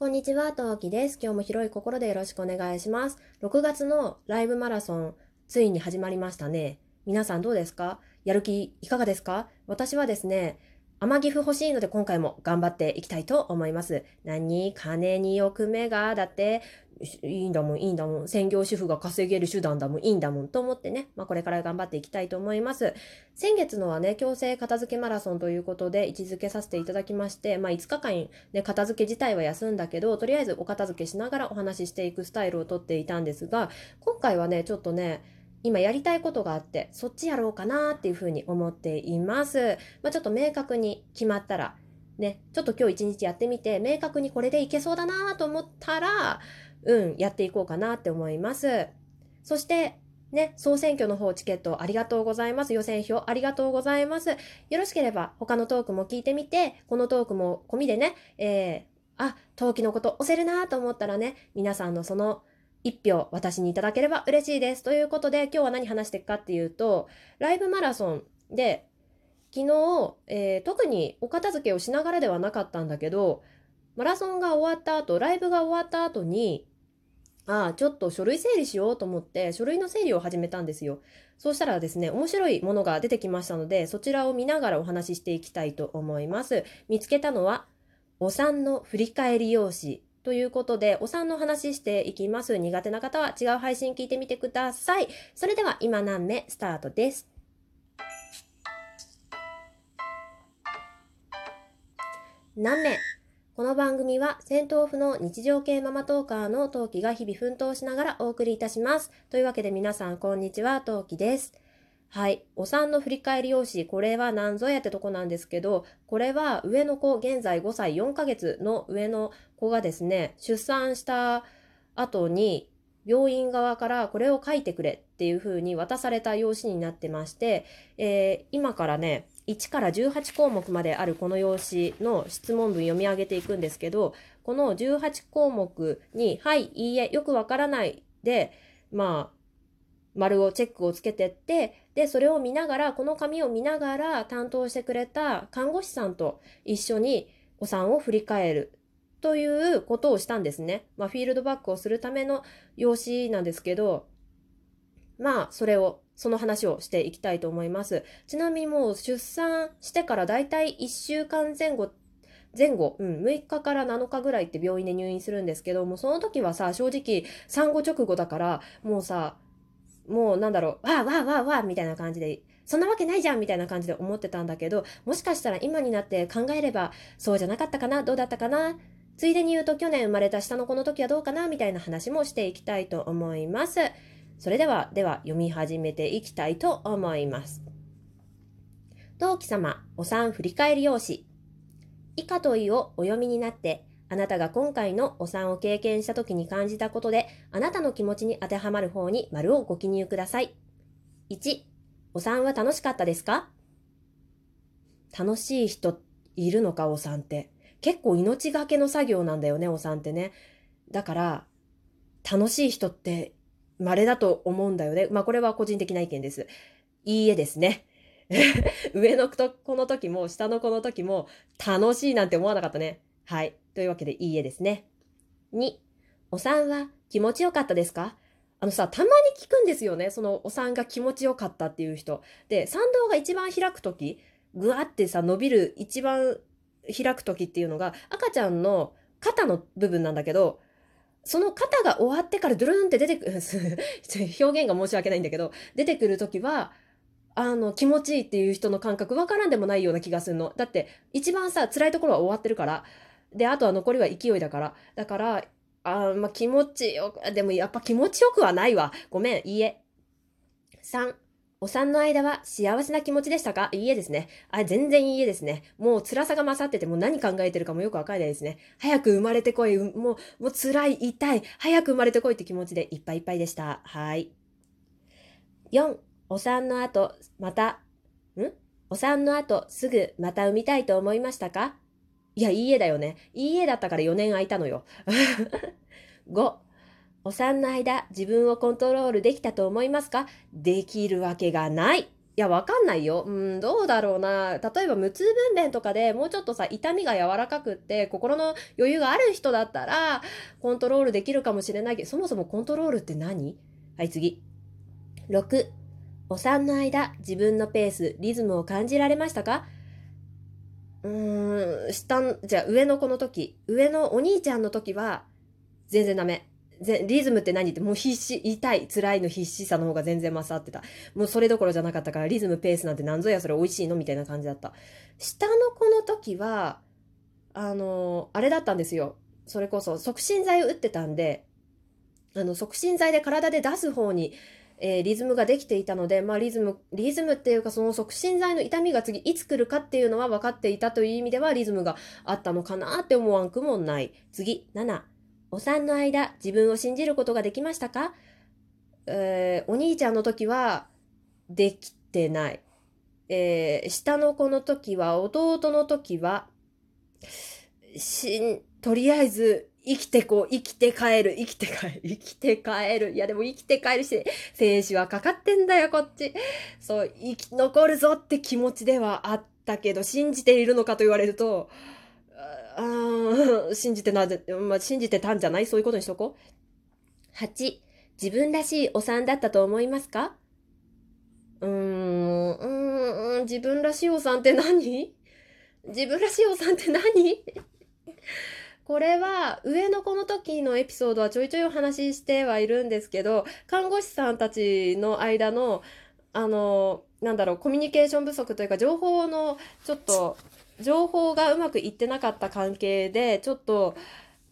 こんにちは、トウキです。今日も広い心でよろしくお願いします。6月のライブマラソン、ついに始まりましたね。皆さんどうですか？やる気いかがですか？私はですね、天岐阜欲しいので今回も頑張っていきたいと思います。何金に欲目が、だって、いいんだもん、いいんだもん。専業主婦が稼げる手段だもん、いいんだもん、と思ってね、まあこれから頑張っていきたいと思います。先月のはね、強制片付けマラソンということで位置づけさせていただきまして、まあ5日間ね、片付け自体は休んだけど、とりあえずお片付けしながらお話ししていくスタイルをとっていたんですが、今回はね、ちょっとね、今やりたいことがあって、そっちやろうかなっていうふうに思っています。まあちょっと明確に決まったら、ね、ちょっと今日一日やってみて、明確にこれでいけそうだなと思ったら、うん、やっていこうかなって思います。そして、ね、総選挙の方チケットありがとうございます。予選票ありがとうございます。よろしければ他のトークも聞いてみて、このトークも込みでね、えー、あ、陶器のこと押せるなと思ったらね、皆さんのその一票私にいただければ嬉しいです。ということで今日は何話していくかっていうと、ライブマラソンで昨日、えー特にお片付けをしながらではなかったんだけど、マラソンが終わった後、ライブが終わった後に、ああ、ちょっと書類整理しようと思って、書類の整理を始めたんですよ。そうしたらですね、面白いものが出てきましたので、そちらを見ながらお話ししていきたいと思います。見つけたのは、お産の振り返り用紙ということで、お産の話していきます。苦手な方は違う配信聞いてみてください。それでは今何目スタートです。何名この番組は戦闘不の日常系ママトーカーの陶器が日々奮闘しながらお送りいたします。というわけで皆さんこんにちは、陶器です。はい。お産の振り返り用紙、これは何ぞやってとこなんですけど、これは上の子、現在5歳4ヶ月の上の子がですね、出産した後に、病院側からこれを書いてくれっていう風に渡された用紙になってまして、えー今からね、1から18項目まであるこの用紙の質問文読み上げていくんですけど、この18項目に、はい、いいえ、よくわからないで、まあ、丸をチェックをつけてって、で、それを見ながら、この紙を見ながら担当してくれた看護師さんと一緒にお産を振り返るということをしたんですね。まあ、フィールドバックをするための用紙なんですけど、まあ、それを、その話をしていきたいと思います。ちなみにもう出産してからだいたい1週間前後、前後、うん、6日から7日ぐらいって病院で入院するんですけど、もうその時はさ、正直産後直後だから、もうさ、もうなんだろう、わーわーわーわーみたいな感じで、そんなわけないじゃんみたいな感じで思ってたんだけど、もしかしたら今になって考えれば、そうじゃなかったかなどうだったかなついでに言うと去年生まれた下の子の時はどうかなみたいな話もしていきたいと思います。それでは、では読み始めていきたいと思います。陶器様、お産振り返り用紙。以下問いをお読みになって、あなたが今回のお産を経験した時に感じたことで、あなたの気持ちに当てはまる方に丸をご記入ください。1、お産は楽しかったですか？楽しい人いるのか、お産って。結構命がけの作業なんだよね、お産ってね。だから、楽しい人って稀だと思うんだよね。まあこれは個人的な意見です。いいえですね。上の子の時も下の子の時も楽しいなんて思わなかったね。はい。というわけでいいえですね。2、お産は気持ちよかったですか？あのさ、たまに聞くんですよね。そのお産が気持ちよかったっていう人。で、産道が一番開く時、ぐわってさ、伸びる一番開く時っていうのが赤ちゃんの肩の部分なんだけど、その肩が終わってからドゥルンって出てくる、表現が申し訳ないんだけど、出てくるときは、あの、気持ちいいっていう人の感覚わからんでもないような気がするの。だって、一番さ、辛いところは終わってるから。で、あとは残りは勢いだから。だから、あまあ、気持ちよく、でもやっぱ気持ちよくはないわ。ごめん、いいえ。3、お産の間は幸せな気持ちでしたか？いいえですね。あ、全然いいえですね。もう辛さが勝っててもう何考えてるかもよくわかんないですね。早く生まれてこい。うもう、もう辛い、痛い。早く生まれてこいって気持ちでいっぱいいっぱいでした。はい。4、お産の後、また、ん？お産の後、すぐまた産みたいと思いましたか？いや、いいえだよね。いいえだったから4年空いたのよ。5、お産の間、自分をコントロールできたと思いますか？できるわけがない。いや、わかんないよ。うん、どうだろうな。例えば、無痛分娩とかでもうちょっとさ、痛みが柔らかくって、心の余裕がある人だったら、コントロールできるかもしれないけど、そもそもコントロールって何？はい、次。6、お産の間、自分のペース、リズムを感じられましたか？うーん、下、じゃあ上の子の時、上のお兄ちゃんの時は、全然ダメ。リズムって何ってもう必死、痛い、辛いの必死さの方が全然勝ってた。もうそれどころじゃなかったからリズムペースなんて何ぞやそれ美味しいのみたいな感じだった。下の子の時は、あの、あれだったんですよ。それこそ促進剤を打ってたんで、あの、促進剤で体で出す方に、えー、リズムができていたので、まあリズム、リズムっていうかその促進剤の痛みが次いつ来るかっていうのは分かっていたという意味ではリズムがあったのかなって思わんくもない。次、7。お産の間、自分を信じることができましたか？えー、お兄ちゃんの時は、できてない。えー、下の子の時は、弟の時は、しん、とりあえず、生きてこう、生きて帰る、生きて帰る、生きて帰る。いやでも生きて帰るし、生死はかかってんだよ、こっち。そう、生き残るぞって気持ちではあったけど、信じているのかと言われると、あ 信じてな、まあ、信じてたんじゃない？そういうことにしとこう。8、自分らしいお産だったと思いますか？うーん、うーん、自分らしいお産って何？自分らしいお産って何？これは上の子の時のエピソードはちょいちょいお話ししてはいるんですけど、看護師さんたちの間の、あの、なんだろう、コミュニケーション不足というか、情報のちょっと情報がうまくいってなかった関係で、ちょっと、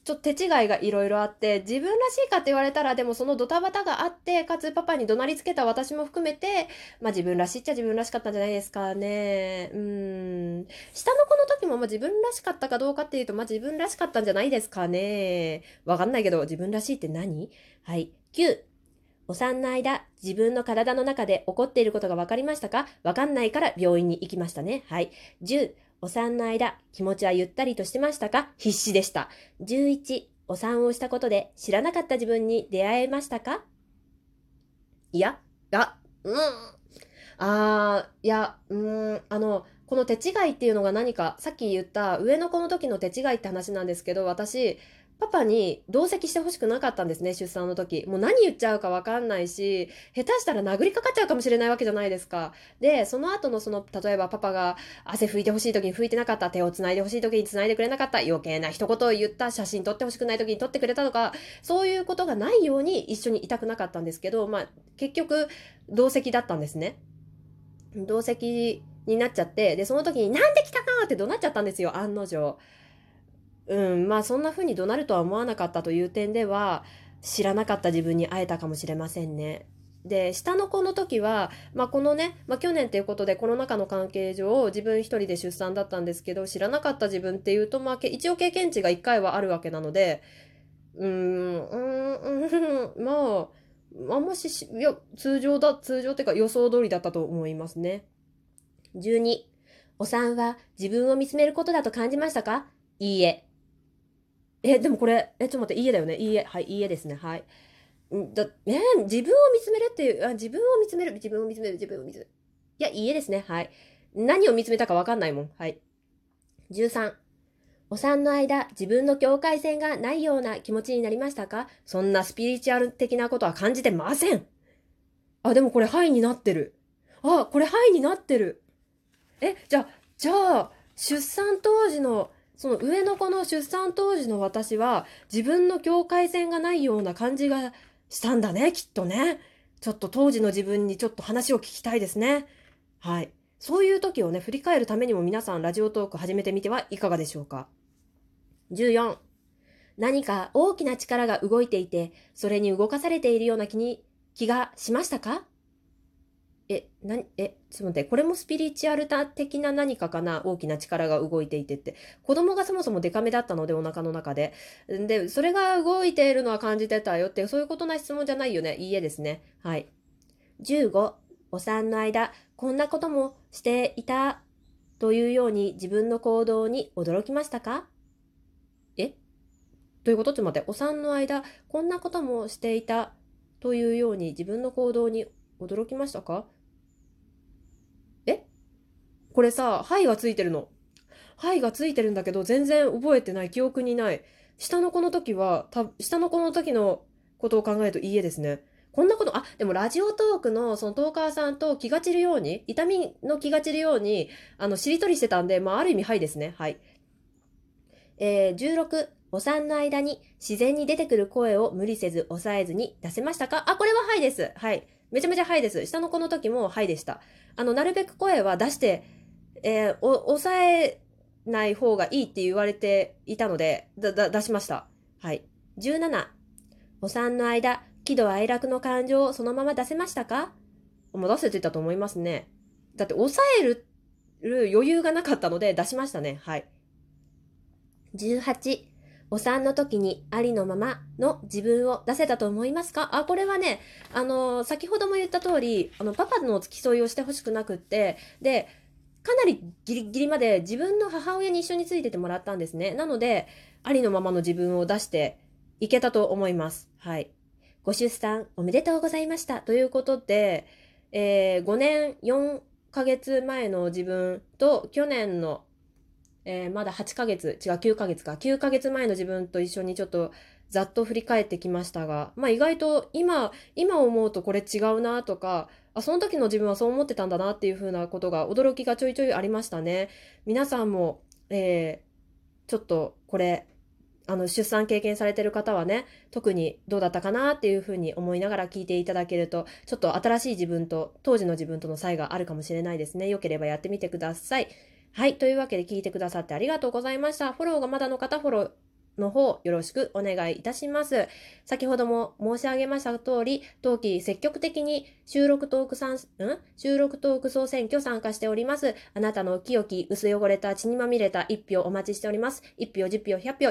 ちょっと手違いがいろいろあって、自分らしいかって言われたら、でもそのドタバタがあって、かつパパに怒鳴りつけた私も含めて、まあ自分らしいっちゃ自分らしかったんじゃないですかね。うん。下の子の時もまあ自分らしかったかどうかっていうと、まあ自分らしかったんじゃないですかね。わかんないけど、自分らしいって何？はい。9。お産の間、自分の体の中で起こっていることが分かりましたか？わかんないから病院に行きましたね。はい。10、お産の間、気持ちはゆったりとしてましたか？必死でした。11、お産をしたことで知らなかった自分に出会えましたか？いや、あ、うん。あー、いや、うん、あの、この手違いっていうのが何か、さっき言った上の子の時の手違いって話なんですけど、私、パパに同席してほしくなかったんですね、出産の時。もう何言っちゃうかわかんないし、下手したら殴りかかっちゃうかもしれないわけじゃないですか。で、その後のその、例えばパパが汗拭いてほしい時に拭いてなかった、手を繋いでほしい時に繋いでくれなかった、余計な一言を言った写真撮ってほしくない時に撮ってくれたとか、そういうことがないように一緒にいたくなかったんですけど、まあ、結局、同席だったんですね。同席になっちゃって、で、その時になんで来たかって怒鳴っちゃったんですよ、案の定。うん、まあそんな風に怒鳴るとは思わなかったという点では、知らなかった自分に会えたかもしれませんね。で、下の子の時は、まあこのね、まあ去年っていうことでコロナ禍の関係上、自分一人で出産だったんですけど、知らなかった自分っていうと、まあ一応経験値が一回はあるわけなので、うーん、うーん、まあ、あんまし、いや、通常だ、通常っていうか予想通りだったと思いますね。12、お産は自分を見つめることだと感じましたか？いいえ。え、でもこれ、え、ちょっと待って、いいえだよね。いいえ。はい、いいえですね。はい。だ、えー、自分を見つめるっていう、あ、自分を見つめる、自分を見つめる、自分を見つめる。いや、いいえですね。はい。何を見つめたかわかんないもん。はい。13。お産の間、自分の境界線がないような気持ちになりましたか？そんなスピリチュアル的なことは感じてません。あ、でもこれ、はいになってる。あ、これ、はいになってる。え、じゃあ、じゃあ、出産当時のその上の子の出産当時の私は自分の境界線がないような感じがしたんだね、きっとね。ちょっと当時の自分にちょっと話を聞きたいですね。はい。そういう時をね、振り返るためにも皆さんラジオトーク始めてみてはいかがでしょうか。14。何か大きな力が動いていて、それに動かされているような気に、気がしましたか？え、なに、え、ちょっと待って、これもスピリチュアル的な何かかな？大きな力が動いていてって。子供がそもそもデカめだったので、お腹の中で。で、それが動いているのは感じてたよって、そういうことな質問じゃないよね。いいえですね。はい。15、お産の間、こんなこともしていたというように自分の行動に驚きましたか？え？ということ？ちょっと待って、お産の間、こんなこともしていたというように自分の行動に驚きましたか？これさ、はいがついてるの。はいがついてるんだけど、全然覚えてない、記憶にない。下の子の時は、た下の子の時のことを考えるといいえですね。こんなこと、あ、でもラジオトークのそのトーカーさんと気が散るように、痛みの気が散るように、あの、しりとりしてたんで、まあ、ある意味はいですね。はい。えー、16、お産の間に自然に出てくる声を無理せず抑えずに出せましたか？あ、これははいです。はい。めちゃめちゃはいです。下の子の時もはいでした。あの、なるべく声は出して、えー、お、抑えない方がいいって言われていたので、だ、だ、出しました。はい。17、お産の間、喜怒哀楽の感情をそのまま出せましたか？もう出せてたと思いますね。だって抑える余裕がなかったので出しましたね。はい。18、お産の時にありのままの自分を出せたと思いますか？あ、これはね、あの先ほども言った通り、あの、パパの付き添いをしてほしくなくって、で、かなりギリギリまで自分の母親に一緒についててもらったんですね。なので、ありのままの自分を出していけたと思います。はい。ご出産おめでとうございました。ということで、えー、5年4ヶ月前の自分と去年のえー、まだ8ヶ月、違う9ヶ月か、9ヶ月前の自分と一緒にちょっとざっと振り返ってきましたが、まあ意外と今、今思うとこれ違うなとか、あ、その時の自分はそう思ってたんだなっていう風なことが驚きがちょいちょいありましたね。皆さんも、えー、ちょっとこれ、あの、出産経験されてる方はね、特にどうだったかなっていうふうに思いながら聞いていただけると、ちょっと新しい自分と、当時の自分との差異があるかもしれないですね。よければやってみてください。はい。というわけで聞いてくださってありがとうございました。フォローがまだの方、フォローの方、よろしくお願いいたします。先ほども申し上げました通り、当期積極的に収録トークさん、ん収録トーク総選挙参加しております。あなたの清き、薄汚れた、血にまみれた一票お待ちしております。一票、十票、百票、